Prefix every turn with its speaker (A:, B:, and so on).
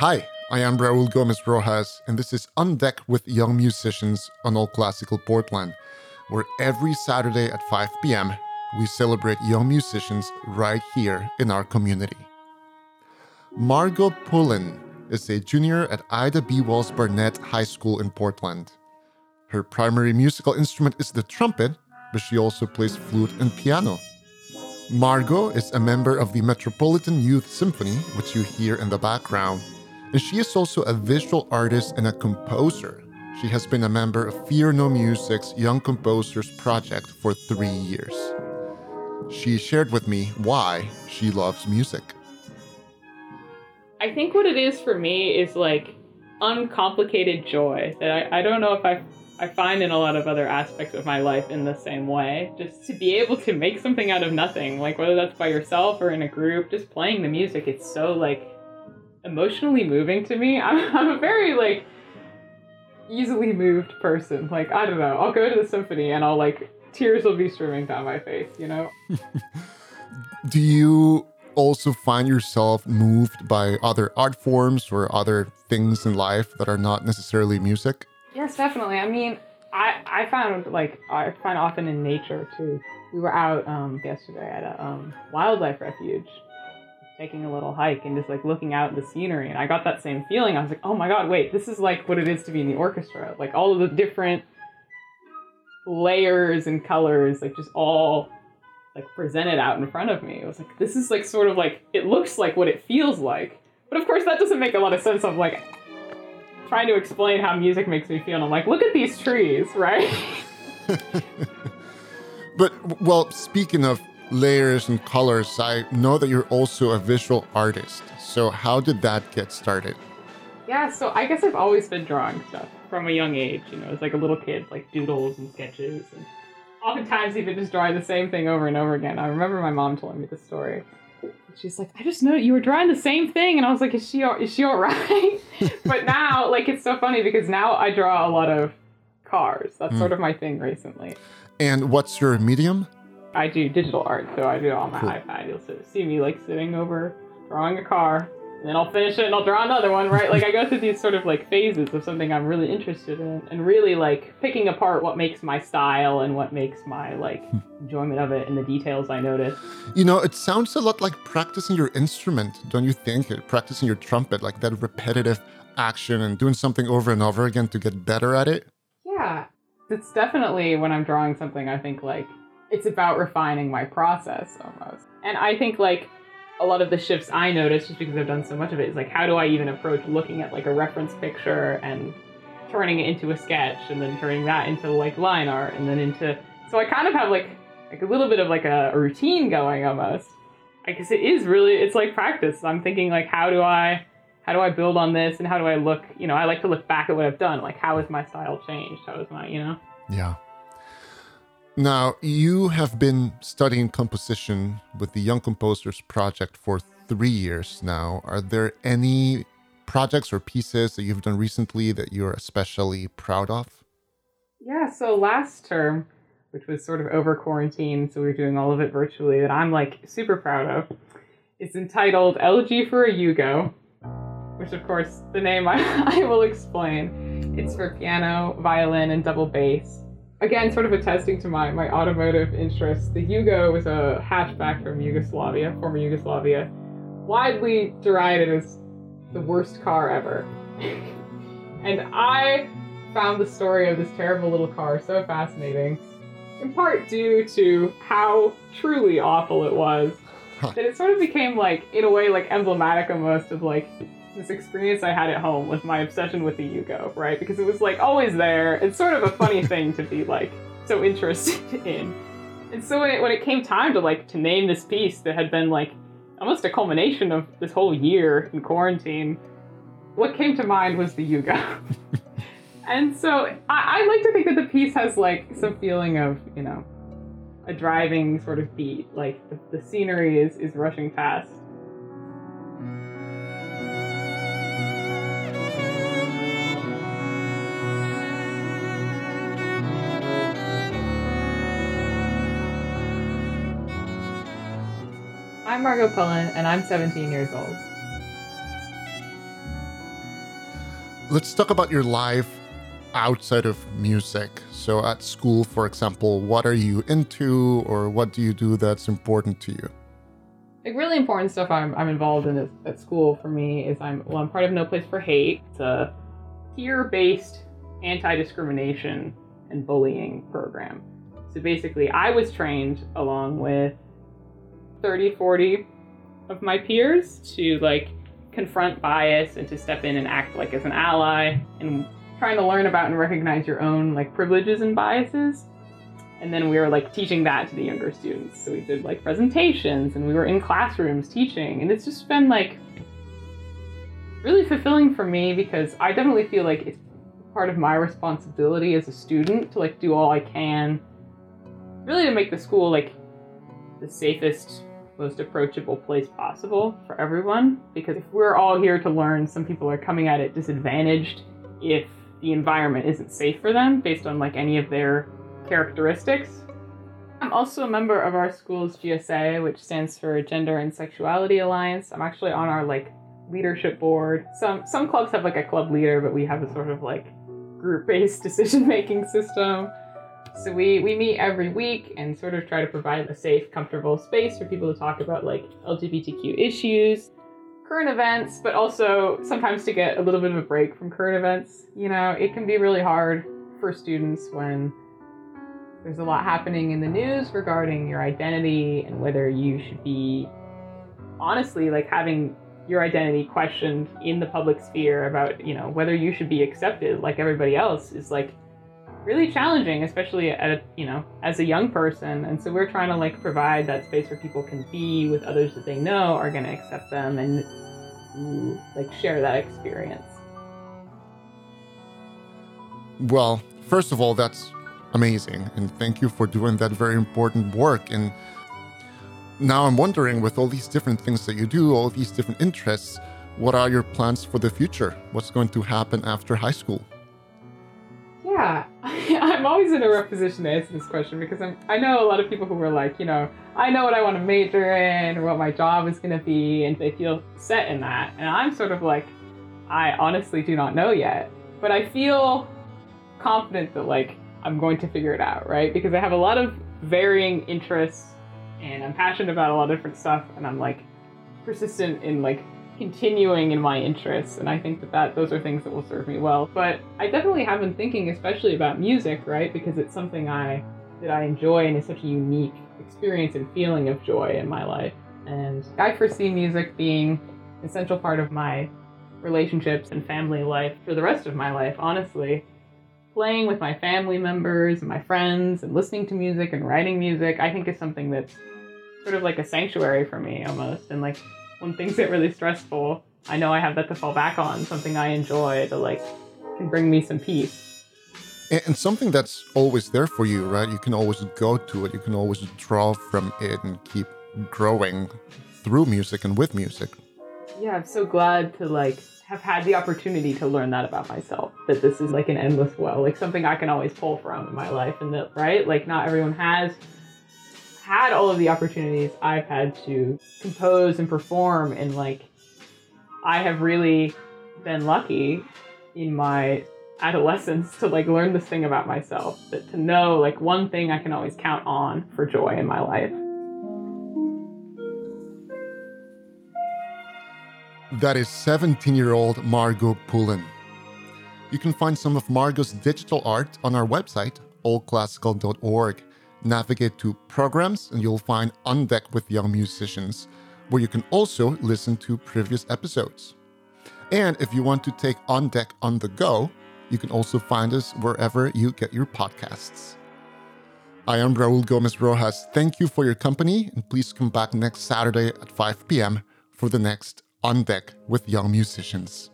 A: Hi, I am Raul Gomez Rojas, and this is On Deck with Young Musicians on All Classical Portland, where every Saturday at 5 p.m. we celebrate young musicians right here in our community. Margot Pullen is a junior at Ida B. Wells Barnett High School in Portland. Her primary musical instrument is the trumpet, but she also plays flute and piano. Margot is a member of the Metropolitan Youth Symphony, which you hear in the background, and she is also a visual artist and a composer. She has been a member of Fear No Music's Young Composers Project for three years. She shared with me why she loves music.
B: I think what it is for me is like uncomplicated joy that I, I don't know if I I find in a lot of other aspects of my life in the same way. Just to be able to make something out of nothing, like whether that's by yourself or in a group, just playing the music, it's so like emotionally moving to me. I'm, I'm a very like easily moved person. Like I don't know, I'll go to the symphony and I'll like tears will be streaming down my face. You know.
A: Do you also find yourself moved by other art forms or other things in life that are not necessarily music?
B: Yes, definitely. I mean, I I found like I find often in nature too. We were out um, yesterday at a um, wildlife refuge, taking a little hike and just like looking out at the scenery, and I got that same feeling. I was like, oh my god, wait, this is like what it is to be in the orchestra. Like all of the different layers and colors, like just all like presented out in front of me. It was like this is like sort of like it looks like what it feels like. But of course that doesn't make a lot of sense. I'm like trying to explain how music makes me feel and I'm like, look at these trees, right?
A: but well, speaking of layers and colors, I know that you're also a visual artist. So how did that get started?
B: Yeah, so I guess I've always been drawing stuff from a young age, you know, as like a little kid, like doodles and sketches and oftentimes even just drawing the same thing over and over again. I remember my mom telling me this story. She's like, I just know you were drawing the same thing, and I was like, is she is she all right? but now, like, it's so funny because now I draw a lot of cars. That's mm. sort of my thing recently.
A: And what's your medium?
B: I do digital art, so I do it on my cool. iPad. You'll see me like sitting over drawing a car, and then I'll finish it and I'll draw another one, right? like I go through these sort of like phases of something I'm really interested in and really like picking apart what makes my style and what makes my like hmm. enjoyment of it and the details I notice.
A: You know, it sounds a lot like practicing your instrument, don't you think? Practicing your trumpet, like that repetitive action and doing something over and over again to get better at it.
B: Yeah. It's definitely when I'm drawing something, I think like it's about refining my process almost. And I think like a lot of the shifts I notice just because I've done so much of it, is like how do I even approach looking at like a reference picture and turning it into a sketch, and then turning that into like line art, and then into so I kind of have like like a little bit of like a, routine going almost. I guess it is really it's like practice. I'm thinking like how do I how do I build on this and how do I look? You know, I like to look back at what I've done. Like how has my style changed? How is my you know?
A: Yeah. Now, you have been studying composition with the Young Composers Project for three years now. Are there any projects or pieces that you've done recently that you're especially proud of?
B: Yeah, so last term, which was sort of over quarantine, so we were doing all of it virtually, that I'm like super proud of, it's entitled Elegy for a Yugo, which of course the name I, I will explain. It's for piano, violin, and double bass again, sort of attesting to my, my automotive interest, the Yugo was a hatchback from Yugoslavia, former Yugoslavia, widely derided as the worst car ever. and I found the story of this terrible little car so fascinating, in part due to how truly awful it was. that it sort of became like, in a way, like emblematic almost of like this experience I had at home with my obsession with the Yugo, right? Because it was like always there. It's sort of a funny thing to be like so interested in. And so when it, when it came time to like to name this piece that had been like almost a culmination of this whole year in quarantine, what came to mind was the Yugo. and so I, I like to think that the piece has like some feeling of, you know, a driving sort of beat. Like the, the scenery is, is rushing past I'm Margot Pullen, and I'm 17 years old.
A: let's talk about your life outside of music. So, at school, for example, what are you into or what do you do that's important to you?
B: Like, really important stuff I'm, I'm involved in at, at school for me is I'm, well, I'm part of No Place for Hate. It's a peer based anti discrimination and bullying program. So, basically, I was trained along with 30, 40 of my peers to like confront bias and to step in and act like as an ally and trying to learn about and recognize your own like privileges and biases. And then we were like teaching that to the younger students. So we did like presentations and we were in classrooms teaching. And it's just been like really fulfilling for me because I definitely feel like it's part of my responsibility as a student to like do all I can really to make the school like the safest most approachable place possible for everyone. Because if we're all here to learn, some people are coming at it disadvantaged if the environment isn't safe for them based on like any of their characteristics. I'm also a member of our school's GSA, which stands for Gender and Sexuality Alliance. I'm actually on our like leadership board. Some some clubs have like a club leader, but we have a sort of like group-based decision-making system. So we, we meet every week and sort of try to provide a safe, comfortable space for people to talk about like LGBTQ issues, current events, but also sometimes to get a little bit of a break from current events. You know, it can be really hard for students when there's a lot happening in the news regarding your identity and whether you should be honestly like having your identity questioned in the public sphere about, you know, whether you should be accepted like everybody else is like really challenging, especially at you know as a young person. And so we're trying to like provide that space where people can be with others that they know are going to accept them and like share that experience.
A: Well, first of all, that's amazing, and thank you for doing that very important work. And now I'm wondering, with all these different things that you do, all these different interests, what are your plans for the future? What's going to happen after high school?
B: Always in a rough position to answer this question because I'm, I know a lot of people who are like, you know, I know what I want to major in or what my job is going to be, and they feel set in that. And I'm sort of like, I honestly do not know yet, but I feel confident that like I'm going to figure it out, right? Because I have a lot of varying interests and I'm passionate about a lot of different stuff, and I'm like persistent in like continuing in my interests and i think that, that those are things that will serve me well. But i definitely have been thinking especially about music right? Because it's something i that i enjoy and is such a unique experience and feeling of joy in my life. And i foresee music being an essential part of my relationships and family life for the rest of my life honestly. Playing with my family members and my friends and listening to music and writing music i think is something that's sort of like a sanctuary for me almost and like when things get really stressful, I know I have that to fall back on, something I enjoy that like can bring me some peace.
A: And, something that's always there for you, right? You can always go to it, you can always draw from it and keep growing through music and with music.
B: Yeah, I'm so glad to like have had the opportunity to learn that about myself. That this is like an endless well, like something I can always pull from in my life, and that right, like not everyone has had all of the opportunities I've had to compose and perform, and like I have really been lucky in my adolescence to like learn this thing about myself that to know like one thing I can always count on for joy in my life.
A: That is 17 year old Margot Pullen. You can find some of Margot's digital art on our website, allclassical.org navigate to programs and you'll find On Deck with Young Musicians, where you can also listen to previous episodes. And if you want to take On Deck on the go, you can also find us wherever you get your podcasts. I am Raul Gomez Rojas. Thank you for your company, and please come back next Saturday at 5 p.m. for the next On Deck with Young Musicians.